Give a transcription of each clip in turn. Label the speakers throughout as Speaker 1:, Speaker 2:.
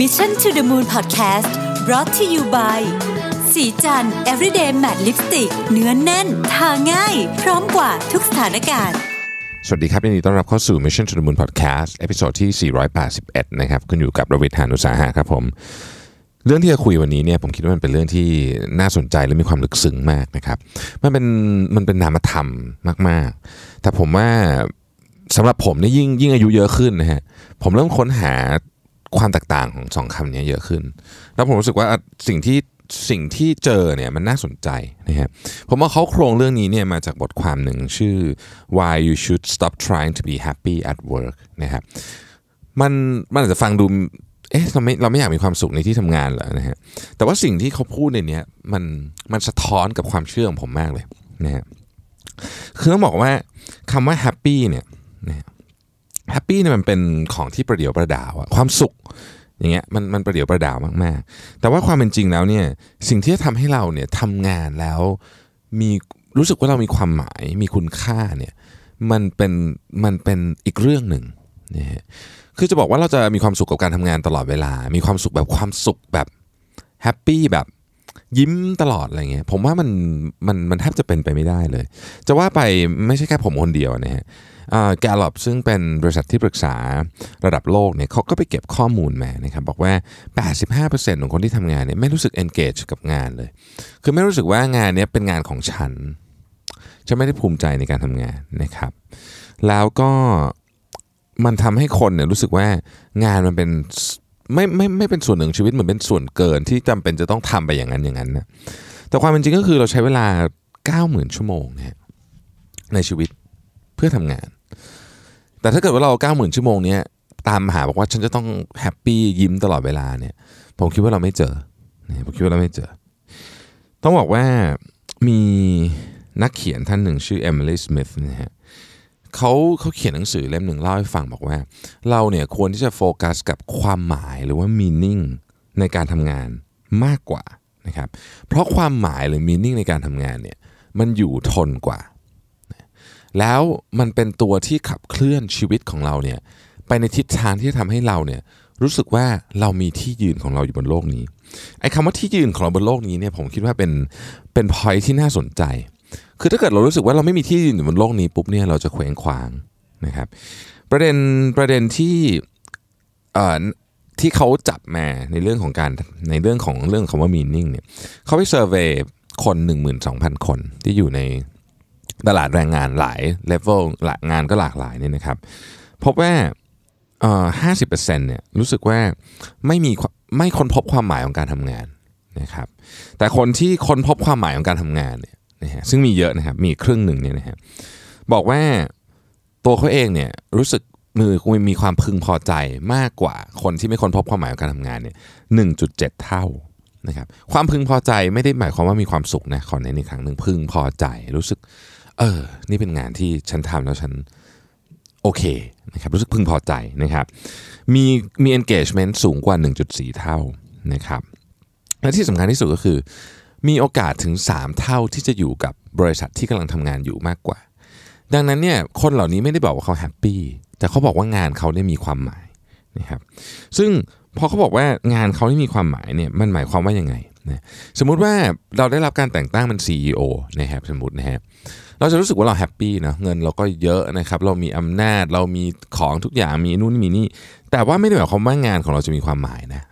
Speaker 1: Mission to the Moon Podcast brought to you by ศรีจันทร์ everyday matte lipstick เนื้อแน่น ทาง่าย พร้อมกว่าทุกสถานการณ์
Speaker 2: สวัสดีครับยินดีต้อนรับเข้าสู่ Mission to the Moon Podcast episode ที่ 481 นะครับคุณอยู่กับรวิศ หาญอุตสาหะครับผม เรื่องที่จะคุยวันนี้เนี่ยผมคิดว่ามันเป็นเรื่องที่น่าสนใจและมีความลึกซึ้งมากนะครับ มันเป็นมันเป็นนามธรรมมาก ๆ แต่ผมว่าสำหรับผมเนี่ยยิ่งยิ่งอายุเยอะขึ้นนะฮะผมเริ่มค้นหา ความแตกต่างของสองคำนี้เยอะขึ้น แล้วผมรู้สึกว่าสิ่งที่สิ่งที่เจอเนี่ยมันน่าสนใจนะฮะผมว่าเขาโครงเรื่องนี้เนี่ยมาจากบทความหนึ่งชื่อ why you should stop trying to be happy at work นะครับมันมันอาจจะฟังดูเอ๊ะเราไม่เราไม่อยากมีความสุขในที่ทำงานเหรอนะฮะแต่ว่าสิ่งที่เขาพูดในนี้มันมันสะท้อนกับความเชื่อของผมมากเลยนะฮะคือต้องบอกว่าคำว่า happy เนี่ยนะ แฮปปี้เนี่ยมันเป็นของที่ประเดี๋ยวประดาวอะความสุขอย่างเงี้ยมันมันประเดี๋ยวประดาวมากๆ แต่ว่าความเป็นจริงแล้วเนี่ยสิ่งที่จะทำให้เราเนี่ยทำงานแล้วมีรู้สึกว่าเรามีความหมายมีคุณค่าเนี่ยมันเป็นมันเป็นอีกเรื่องหนึ่งนะฮะคือจะบอกว่าเราจะมีความสุขกับการทำงานตลอดเวลา มีความสุขแบบความสุขแบบhappy แบบยิ้มตลอดอะไรเงี้ยผมว่ามันมันมันแทบจะเป็นไปไม่ได้เลย จะว่าไปไม่ใช่แค่ผมคนเดียวนะฮะ Gallup ซึ่งเป็นบริษัทที่ปรึกษาระดับโลกเนี่ยเขาก็ไปเก็บข้อมูลมานะครับบอกว่า 85%ของคนที่ทำงานเนี่ยไม่รู้สึก engage กับงานเลย คือไม่รู้สึกว่างานเนี้ยเป็นงานของฉันฉันไม่ได้ภูมิใจในการทำงานนะครับ แล้วก็มันทำให้คนเนี่ยรู้สึกว่างานมันเป็นไม่ไม่ไม่เป็นส่วนหนึ่งชีวิตเหมือนเป็นส่วนเกินที่จำเป็นจะต้องทำไปอย่างนั้นอย่างนั้นนะแต่ความเป็นจริงก็คือเราใช้เวลา 90,000 ชั่วโมงเนี่ยในชีวิตเพื่อทำงาน แต่ถ้าเกิดว่าเรา 90,000 ชั่วโมงเนี้ยตามหาบอกว่าฉันจะต้อง happy ยิ้มตลอดเวลาเนี่ยผมคิดว่าเราไม่เจอผมคิดว่าเราไม่เจอ ต้องบอกว่ามีนักเขียนท่านหนึ่งชื่อเอมิลี่สมิธนะฮะเขาเขาเขียนหนังสือเล่มหนึ่งเล่าให้ฟังบอกว่า เราเนี่ยควรที่จะโฟกัสกับความหมายหรือว่า meaning ในการทำงานมากกว่านะครับเพราะความหมายหรือ meaning ในการทำงานเนี่ยมันอยู่ทนกว่า แล้วมันเป็นตัวที่ขับเคลื่อนชีวิตของเราเนี่ยไปในทิศทางที่จะทำให้เราเนี่ยรู้สึกว่าเรามีที่ยืนของเราอยู่บนโลกนี้ไอ้คำว่าที่ยืนของเราบนโลกนี้เนี่ยผมคิดว่าเป็นเป็นพอยที่น่าสนใจ คือถ้าเกิดเรารู้สึกว่าเราไม่มีที่ยืนอยู่บนโลกนี้ปุ๊บเนี่ยเราจะเคว้งคว้างนะครับ ประเด็นประเด็นที่เอ่อที่เขาจับมาในเรื่องของการในเรื่องของเรื่องคำว่า meaning เนี่ยเขาไป survey คน 12,000 คนที่อยู่ใน ตลาดแรงงานหลายเลเวลงานก็หลากหลายเนี่ยนะครับพบว่าห้าสิบเปอร์เซ็นต์เนี่ยรู้สึกว่าไม่มีไม่ค้นพบความหมายของการทำงานนะครับแต่คนที่ค้นพบความหมายของการทำงานเนี่ยนะฮะซึ่งมีเยอะนะครับมีครึ่งหนึ่งเนี่ยนะฮะบอกว่าตัวเขาเองเนี่ยรู้สึกมือมีความพึงพอใจมากกว่าคนที่ไม่ค้นพบความหมายของการทำงานเนี่ยหนึ่งจุดเจ็ดเท่านะครับความพึงพอใจไม่ได้หมายความว่ามีความสุขนะขอในนี้ครั้งหนึ่งพึงพอใจรู้สึก เออ นี่เป็นงานที่ฉันทำแล้วฉันโอเคนะครับรู้สึกพึงพอใจนะครับมีมี engagement สูงกว่า 1.4 เท่านะครับและที่สำคัญที่สุดก็คือ มีโอกาสถึง 3 เท่าที่จะอยู่กับบริษัทที่กำลังทำงานอยู่มากกว่า ดังนั้นเนี่ยคนเหล่านี้ไม่ได้บอกว่าเขาแฮปปี้แต่เขาบอกว่างานเขาได้มีความหมายนะครับซึ่งพอเขาบอกว่างานเขาได้มีความหมายเนี่ยมันหมายความว่ายังไงนะสมมุติว่าเราได้รับการแต่งตั้งเป็น CEO นะครับสมมตินะฮะ เราจะรู้สึกว่าเราแฮปปี้นะเงินเราก็เยอะนะครับเรามีอำนาจเรามีของทุกอย่างมีนู่นมีนี่ แต่ว่าไม่ได้หมายความว่างานของเราจะมีความหมายนะ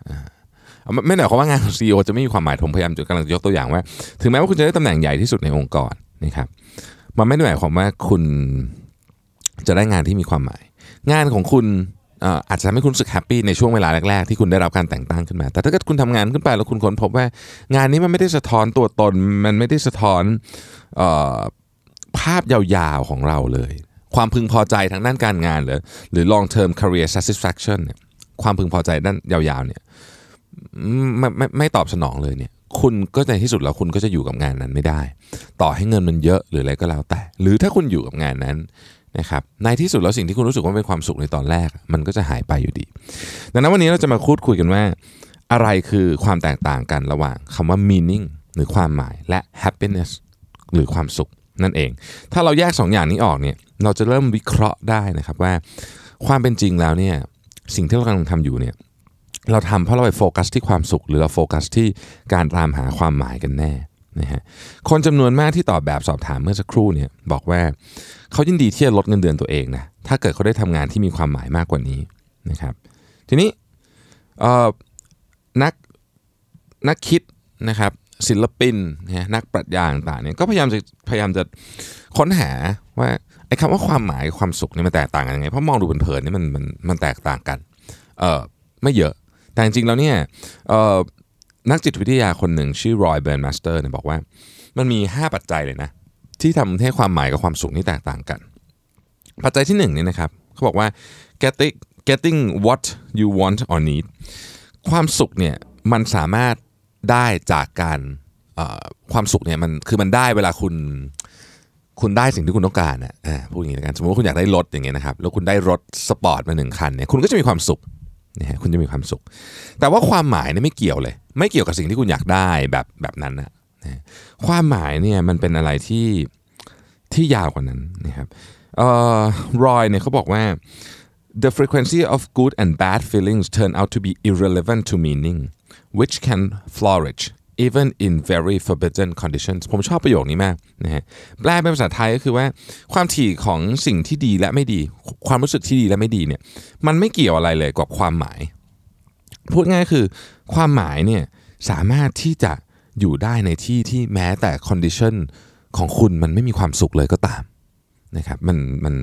Speaker 2: ไม่ได้หมายความว่างานของซีอจะไม่มีความหมายผมพยายามจะกำลังยกตัวอย่างว่า ถึงแม้ว่าคุณจะได้ตำแหน่งใหญ่ที่สุดในองค์กรนะครับมันไม่ได้หมายความว่าคุณจะได้งานที่มีความหมาย งานของคุณอาจจะทำให้คุณรู้สึกแฮปปี้ในช่วงเวลาแรกๆ ที่คุณได้รับการแต่งตั้งขึ้นมา แต่ถ้าเกิดคุณทำงานขึ้นไปแล้วคุณค้นพบว่า งานนี้มันไม่ได้สะท้อนตัวตน มันไม่ได้สะท้อน ภาพยาวๆของเราเลย ความพึงพอใจทางด้านการงานหรือหรือ long term career satisfaction เนี่ยความพึงพอใจด้านยาวๆเนี่ยไม่ไม่ไม่ตอบสนองเลยเนี่ยคุณก็ในที่สุดแล้วคุณก็จะอยู่กับงานนั้นไม่ได้ ต่อให้เงินมันเยอะหรืออะไรก็แล้วแต่ หรือถ้าคุณอยู่กับงานนั้นนะครับในที่สุดแล้วสิ่งที่คุณรู้สึกว่าเป็นความสุขในตอนแรก มันก็จะหายไปอยู่ดี ดังนั้นวันนี้เราจะมาพูดคุยกันว่า อะไรคือความแตกต่างกันระหว่างคำว่า meaning หรือความหมายและ happiness หรือความสุข นั่นเอง ถ้าเราแยก2อย่างนี้ออกเนี่ยเราจะเริ่มวิเคราะห์ได้นะครับว่าความเป็นจริงแล้วเนี่ยสิ่งที่เรากำลังทำอยู่เนี่ยเราทำเพราะเราไปโฟกัสที่ความสุข หรือเราโฟกัสที่การตามหาความหมายกันแน่นะฮะคนจำนวนมากที่ตอบแบบสอบถามเมื่อสักครู่เนี่ยบอกว่าเขายินดีที่จะลดเงินเดือนตัวเองนะถ้าเกิดเขาได้ทำงานที่มีความหมายมากกว่านี้นะครับทีนี้นักนักคิดนะครับ ศิลปินนะนักปรัชญาต่างๆเนี่ยก็พยายามจะพยายามจะค้นหาว่าไอ้คำว่าความหมายความสุขนี่มันแตกต่างกันยังไงเพราะมองดูเผินๆนี่มันมันมันแตกต่างกันเออไม่เยอะแต่จริงๆแล้วเนี่ยเออนักจิตวิทยาคนหนึ่งชื่อรอยเบิร์นมาสเตอร์เนี่ยบอกว่า มันมี 5 ปัจจัยเลยนะ ที่ทำให้ความหมายกับความสุขนี่แตกต่างกัน ปัจจัยที่1เนี่ยนะครับเขาบอกว่า getting getting what you want or need ความสุขเนี่ยมันสามารถ ได้จากการความสุขเนี่ยมันคือมันได้เวลาคุณคุณได้สิ่งที่คุณต้องการนะอ่าพูดอย่างนี้กันสมมติว่าคุณอยากได้รถอย่างเงี้ยนะครับแล้วคุณได้รถสปอร์ตมาหนึ่งคันเนี่ยคุณก็จะมีความสุขนะฮะคุณจะมีความสุข แต่ว่าความหมายเนี่ยไม่เกี่ยวเลย ไม่เกี่ยวกับสิ่งที่คุณอยากได้แบบแบบนั้นนะความหมายเนี่ยมันเป็นอะไรที่ที่ยาวกว่านั้นนะครับเอ่อรอยเนี่ยเขาบอกว่า the frequency of good and bad feelings turn out to be irrelevant to meaning which can flourish even in very forbidden conditions ผมชอบประโยคนี้มากนะฮะแปลเป็นภาษาไทยก็คือว่า ความถี่ของสิ่งที่ดีและไม่ดี ความรู้สึกที่ดีและไม่ดีเนี่ยมันไม่เกี่ยวอะไรเลยกับความหมาย พูดง่ายคือความหมายเนี่ยสามารถที่จะอยู่ได้ในที่ที่แม้แต่ condition ของคุณมันไม่มีความสุขเลยก็ตามนะครับมันมัน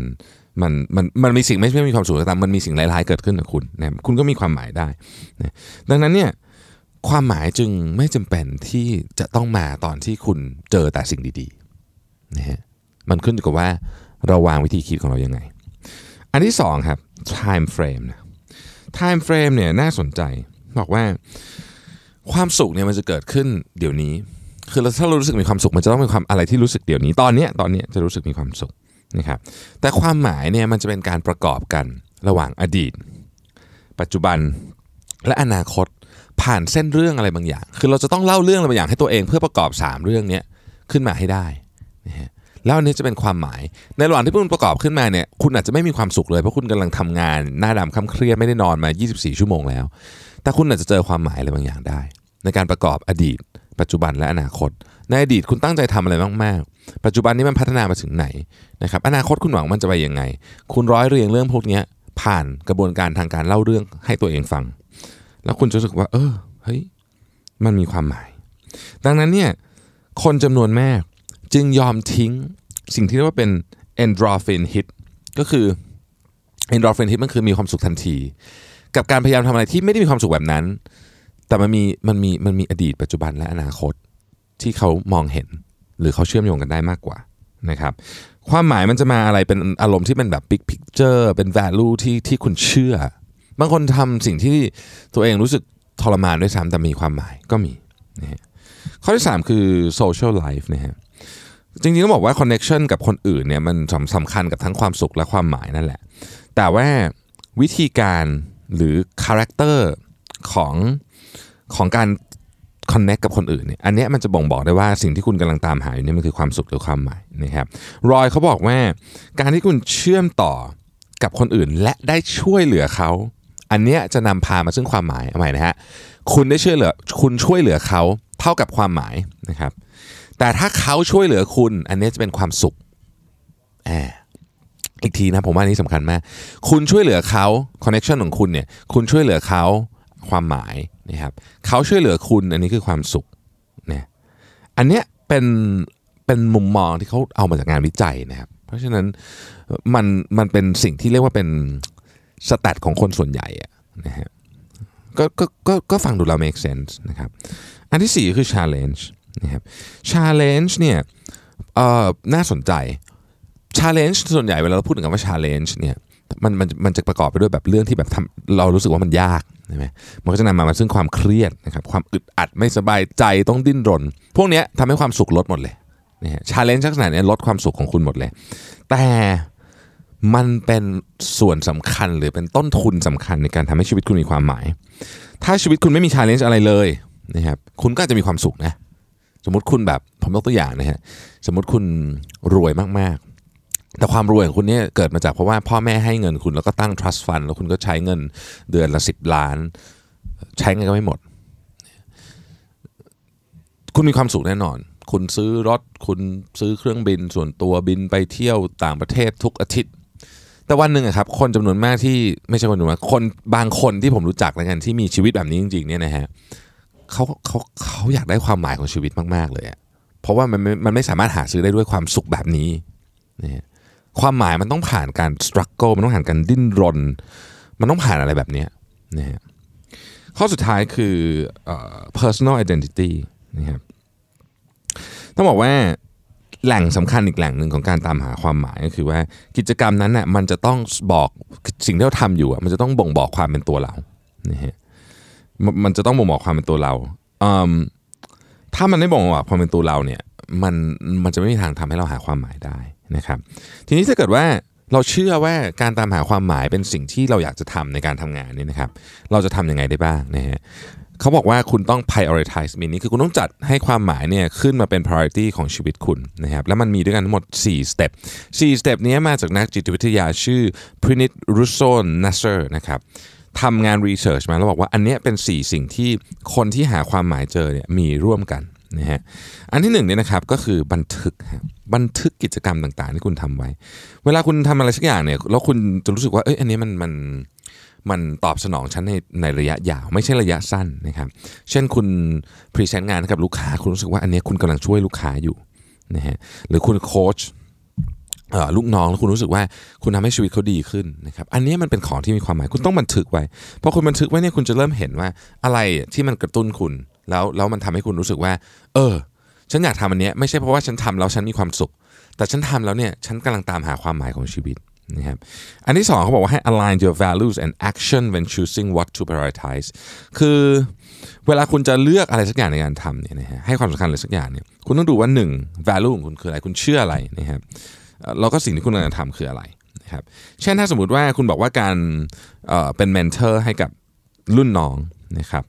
Speaker 2: มันมันมันมีสิ่งไม่ไม่มีความสุขก็ตามมันมีสิ่งร้ายๆเกิดขึ้นกับคุณนะคุณก็มีความหมายได้นะดังนั้นเนี่ย ความหมายจึงไม่จำเป็นที่จะต้องมาตอนที่คุณเจอแต่สิ่งดีๆนะฮะมันขึ้นอยู่กับว่าเราวางวิธีคิดของเรายังไง อันที่สองครับ time frame นะ time frame เนี่ยน่าสนใจบอกว่าความสุขเนี่ยมันจะเกิดขึ้นเดี๋ยวนี้ คือถ้าเรารู้สึกมีความสุขมันจะต้องเป็นความอะไรที่รู้สึกเดี๋ยวนี้ ตอนนี้ตอนนี้จะรู้สึกมีความสุขนะครับแต่ความหมายเนี่ยมันจะเป็นการประกอบกันระหว่างอดีต ปัจจุบันและอนาคต ผ่านเส้นเรื่องอะไรบางอย่าง คือเราจะต้องเล่าเรื่องอะไรบางอย่างให้ตัวเองเพื่อประกอบ 3 เรื่องนี้ขึ้นมาให้ได้นะฮะแล้วอันนี้จะเป็นความหมาย ในระหว่างที่คุณประกอบขึ้นมาเนี่ย คุณอาจจะไม่มีความสุขเลยเพราะคุณกำลังทำงานหน้าดำค่ำเครียดไม่ได้นอนมา 24 ชั่วโมงแล้ว แต่คุณอาจจะเจอความหมายอะไรบางอย่างได้ ในการประกอบอดีต ปัจจุบันและอนาคต ในอดีตคุณตั้งใจทำอะไรมากๆ ปัจจุบันนี้มันพัฒนามาถึงไหนนะครับ อนาคตคุณหวังมันจะไปยังไง คุณร้อยเรียงเรื่องพวกนี้ผ่านกระบวนการทางการเล่าเรื่องให้ตัวเองฟัง แล้วคุณจะรู้สึกว่า เออเฮ้ยมันมีความหมาย ดังนั้นเนี่ยคนจำนวนมากจึงยอมทิ้งสิ่งที่เรียกว่าเป็น endorphin hit ก็คือ endorphin hit มันคือมีความสุขทันที กับการพยายามทำอะไรที่ไม่ได้มีความสุขแบบนั้น แต่มันมีมันมีมันมีอดีตปัจจุบันและอนาคตที่เขามองเห็น หรือเขาเชื่อมโยงกันได้มากกว่านะครับความหมายมันจะมาอะไรเป็นอารมณ์ที่เป็นแบบ big picture เป็น value ที่ที่คุณเชื่อ บางคนทำสิ่งที่ตัวเองรู้สึกทรมานด้วยซ้ำแต่มีความหมายก็มีนะฮะข้อที่ 3 คือ social life นะฮะจริงๆต้องบอกว่า connection กับคนอื่นเนี่ยมันสำคัญกับทั้งความสุขและความหมายนั่นแหละ แต่ว่าวิธีการหรือ character ของของการ connect กับคนอื่นเนี่ยอันนี้มันจะบ่งบอกได้ว่าสิ่งที่คุณกำลังตามหาอยู่นี่มันคือความสุขหรือความหมายนะครับรอยเขาบอกว่า การที่คุณเชื่อมต่อกับคนอื่นและได้ช่วยเหลือเขา อันนี้จะนำพามาซึ่งความหมายใหม่นะฮะคุณได้ช่วยเหลือคุณช่วยเหลือเขาเท่ากับความหมายนะครับ แต่ถ้าเขาช่วยเหลือคุณ อันนี้จะเป็นความสุขแอบอีกทีนะผมว่านี้สำคัญมาก คุณช่วยเหลือเขาคอนเน็ชันของคุณเนี่ยคุณช่วยเหลือเขาความหมายนะครับเขาช่วยเหลือคุณอันนี้คือความสุขเนี่ยอันเนี้ยเป็นเป็นมุมมองที่เขาเอามาจากงานวิจัยนะครับ เพราะฉะนั้นมันมันเป็นสิ่งที่เรียกว่าเป็น สแตทของคนส่วนใหญ่นะฮะก็ก็ก็ก็ฟังดูแล้ว make sense นะครับอันที่ 4 คือ challenge นะครับ challenge เนี่ยเอ่อน่าสนใจ challenge ส่วนใหญ่เวลาเราพูดถึงคำว่า challenge เนี่ยมันมันมันจะประกอบไปด้วยแบบเรื่องที่แบบทำเรารู้สึกว่ามันยากใช่ไหมมันก็จะนำมาซึ่งความเครียดนะครับความอึดอัดไม่สบายใจต้องดิ้นรน พวกนี้ทำให้ความสุขลดหมดเลยนะฮะ challenge ลักษณะนี้ลดความสุขของคุณหมดเลย แต่ มันเป็นส่วนสำคัญหรือเป็นต้นทุนสำคัญในการทำให้ชีวิตคุณมีความหมาย ถ้าชีวิตคุณไม่มีชาเลนจ์อะไรเลยนะครับคุณก็จะมีความสุขนะ สมมติคุณแบบผมยกตัวอย่างนะฮะสมมติคุณรวยมากๆ แต่ความรวยของคุณเนี่ยเกิดมาจากเพราะว่าพ่อแม่ให้เงินคุณแล้วก็ตั้ง trust fund แล้วคุณก็ใช้เงินเดือนละ 10 ล้าน ใช้เงินก็ไม่หมด คุณมีความสุขแน่นอนคุณซื้อรถ คุณซื้อเครื่องบินส่วนตัวบินไปเที่ยวต่างประเทศทุกอาทิตย์ แต่วันหนึ่งอะครับคนจำนวนมากที่ไม่ใช่คนจำนวนมากคนบางคนที่ผมรู้จักแล้วกันที่มีชีวิตแบบนี้จริงๆเนี่ยนะฮะเขาเขาเขาอยากได้ความหมายของชีวิตมาก ๆ เลยอะเพราะว่ามันมันไม่สามารถหาซื้อได้ด้วยความสุขแบบนี้นะฮะความหมายมันต้องผ่านการส t รั g เกิลมันต้องผ่านการดิ้นรน มันต้องผ่านอะไรแบบนี้นะฮะข้อสุดท้ายคือออ personal identity นะครับต้องบอกว่า แหล่งสำคัญอีกแหล่งหนึ่งของการตามหาความหมายก็คือว่ากิจกรรมนั้นน่ะมันจะต้องบอกสิ่งที่เราทำอยู่อะมันจะต้องบ่งบอกความเป็นตัวเรานะฮะมันจะต้องบ่งบอกความเป็นตัวเราอืมถ้ามันไม่บ่งบอกความเป็นตัวเราเนี่ยมันมันจะไม่มีทางทำให้เราหาความหมายได้นะครับ ทีนี้ถ้าเกิดว่าเราเชื่อว่าการตามหาความหมายเป็นสิ่งที่เราอยากจะทำในการทำงานนี่นะครับ เราจะทำยังไงได้บ้างนะฮะ เขาบอกว่าคุณต้อง prioritize meaning คือคุณต้องจัดให้ความหมายเนี่ยขึ้นมาเป็น priority ของชีวิตคุณนะครับ แล้วมันมีด้วยกันทั้งหมด 4 step 4 step นี้มาจากนักจิตวิทยาชื่อ Prinit Russo Nasser นะครับทำงาน research มาแล้วบอกว่าอันนี้เป็น 4 สิ่งที่คนที่หาความหมายเจอเนี่ยมีร่วมกันนะฮะอันที่หนึ่งเนี่ยนะครับก็คือบันทึกบันทึกกิจกรรมต่างๆ ที่คุณทำไว้ เวลาคุณทำอะไรสักอย่างเนี่ยแล้วคุณจะรู้สึกว่าเอ้ยอันนี้มันมัน มันตอบสนองฉันในในระยะยาว ไม่ใช่ระยะสั้นนะครับ เช่นคุณพรีเซนต์งานกับลูกค้าคุณรู้สึกว่าอันนี้คุณกำลังช่วยลูกค้าอยู่นะฮะหรือคุณโค้ชลูกน้องแล้วคุณรู้สึกว่าคุณทำให้ชีวิตเขาดีขึ้นนะครับอันนี้มันเป็นของที่มีความหมายคุณต้องบันทึกไว้พอคุณบันทึกไว้เนี่ยคุณจะเริ่มเห็นว่าอะไรที่มันกระตุ้นคุณ แล้วแล้วมันทำให้คุณรู้สึกว่า เออ ฉันอยากทำอันนี้ไม่ใช่เพราะว่าฉันทำแล้วฉันมีความสุข แต่ฉันทำแล้วเนี่ยฉันกำลังตามหาความหมายของชีวิต นะครับอันที่สองเขาบอกว่าให้ align your values and action when choosing what to prioritize คือเวลาคุณจะเลือกอะไรสักอย่างในการทำเนี่ยนะฮะให้ความสำคัญอะไรสักอย่างเนี่ยคุณต้องดูว่าหนึ่ง value ของคุณคืออะไรคุณเชื่ออะไรนะครับเอ่อแล้วก็สิ่งที่คุณกำลังทำคืออะไรนะครับเช่นถ้าสมมติว่าคุณบอกว่าการเเป็น mentor ให้กับรุ่นน้องนะครับ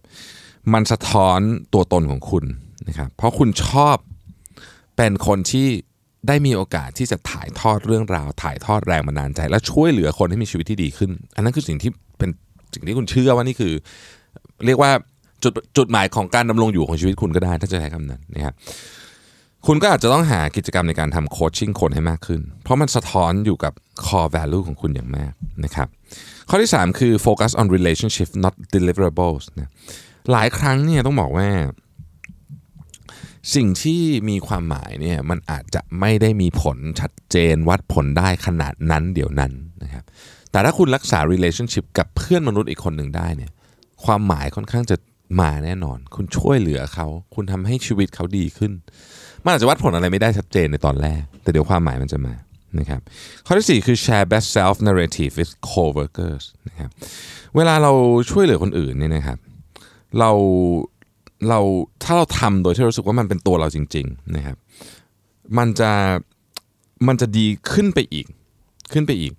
Speaker 2: มันสะท้อนตัวตนของคุณนะครับเพราะคุณชอบเป็นคนที่ ได้มีโอกาสที่จะถ่ายทอดเรื่องราว ถ่ายทอดแรงบันดาลใจ และช่วยเหลือคนให้มีชีวิตที่ดีขึ้น อันนั้นคือสิ่งที่เป็นสิ่งที่คุณเชื่อว่านี่คือ เรียกว่าจุดจุดหมายของการดำรงอยู่ของชีวิตคุณก็ได้ถ้าจะใช้คำนั้นนะครับคุณก็อาจจะต้องหากิจกรรมในการทำโคชชิ่งคนให้มากขึ้น เพราะมันสะท้อนอยู่กับ core value ของคุณอย่างมากนะครับ ข้อที่ 3 คือ focus on relationship not deliverables นะหลายครั้งเนี่ยต้องบอกว่า สิ่งที่มีความหมายเนี่ยมันอาจจะไม่ได้มีผลชัดเจนวัดผลได้ขนาดนั้นเดี๋ยวนั้นนะครับแต่ถ้าคุณรักษา relationship กับเพื่อนมนุษย์อีกคนหนึ่งได้เนี่ยความหมายค่อนข้างจะมาแน่นอน คุณช่วยเหลือเขา คุณทำให้ชีวิตเขาดีขึ้น มันอาจจะวัดผลอะไรไม่ได้ชัดเจนในตอนแรก แต่เดี๋ยวความหมายมันจะมานะครับข้อที่ 4 คือ share best self narrative with coworkers นะครับเวลาเราช่วยเหลือคนอื่นเนี่ยนะครับเรา เราถ้าเราทำโดยที่รู้สึกว่ามันเป็นตัวเราจริงๆนะครับ มันจะมันจะดีขึ้นไปอีกขึ้นไปอีก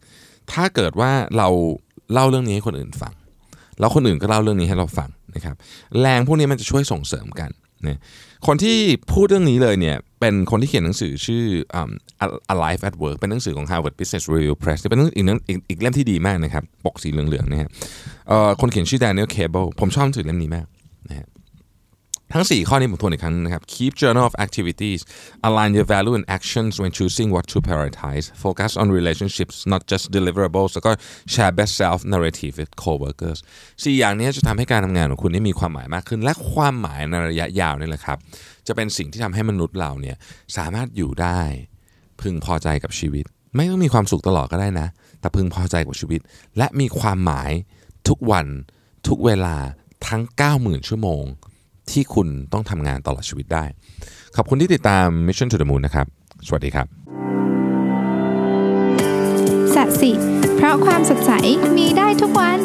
Speaker 2: ถ้าเกิดว่าเราเล่าเรื่องนี้ให้คนอื่นฟัง แล้วคนอื่นก็เล่าเรื่องนี้ให้เราฟังนะครับ แรงพวกนี้มันจะช่วยส่งเสริมกันนะคนที่พูดเรื่องนี้เลยเนี่ยเป็นคนที่เขียนหนังสือชื่ออืม Alive at Work เป็นหนังสือของ Harvard Business Review Press เป็นอีกหนังอีกอีกเล่มที่ดีมากนะครับ ปกสีเหลืองๆนะฮะเอ่อคนเขียนชื่อ Daniel Cable ผมชอบหนังสือเล่มนี้มาก ทั้ง 4 ข้อนี้ผมทวนอีกครั้งนะครับ keep journal of activities align your value and actions when choosing what to prioritize focus on relationships not just deliverables แล้วก็ share best self narrative with coworkers 4 อย่างนี้จะทำให้การทำงานของคุณนี่มีความหมายมากขึ้น และความหมายในระยะยาวนี่แหละครับ จะเป็นสิ่งที่ทำให้มนุษย์เราเนี่ยสามารถอยู่ได้ พึงพอใจกับชีวิต ไม่ต้องมีความสุขตลอดก็ได้นะ แต่พึงพอใจกับชีวิต และมีความหมายทุกวันทุกเวลาทั้ง 90,000 ชั่วโมง ที่คุณต้องทำงานตลอดชีวิตได้ ขอบคุณที่ติดตาม Mission to the Moon นะครับ สวัสดีครับ
Speaker 3: สัสิ เพราะความสดใสมีได้ทุกวัน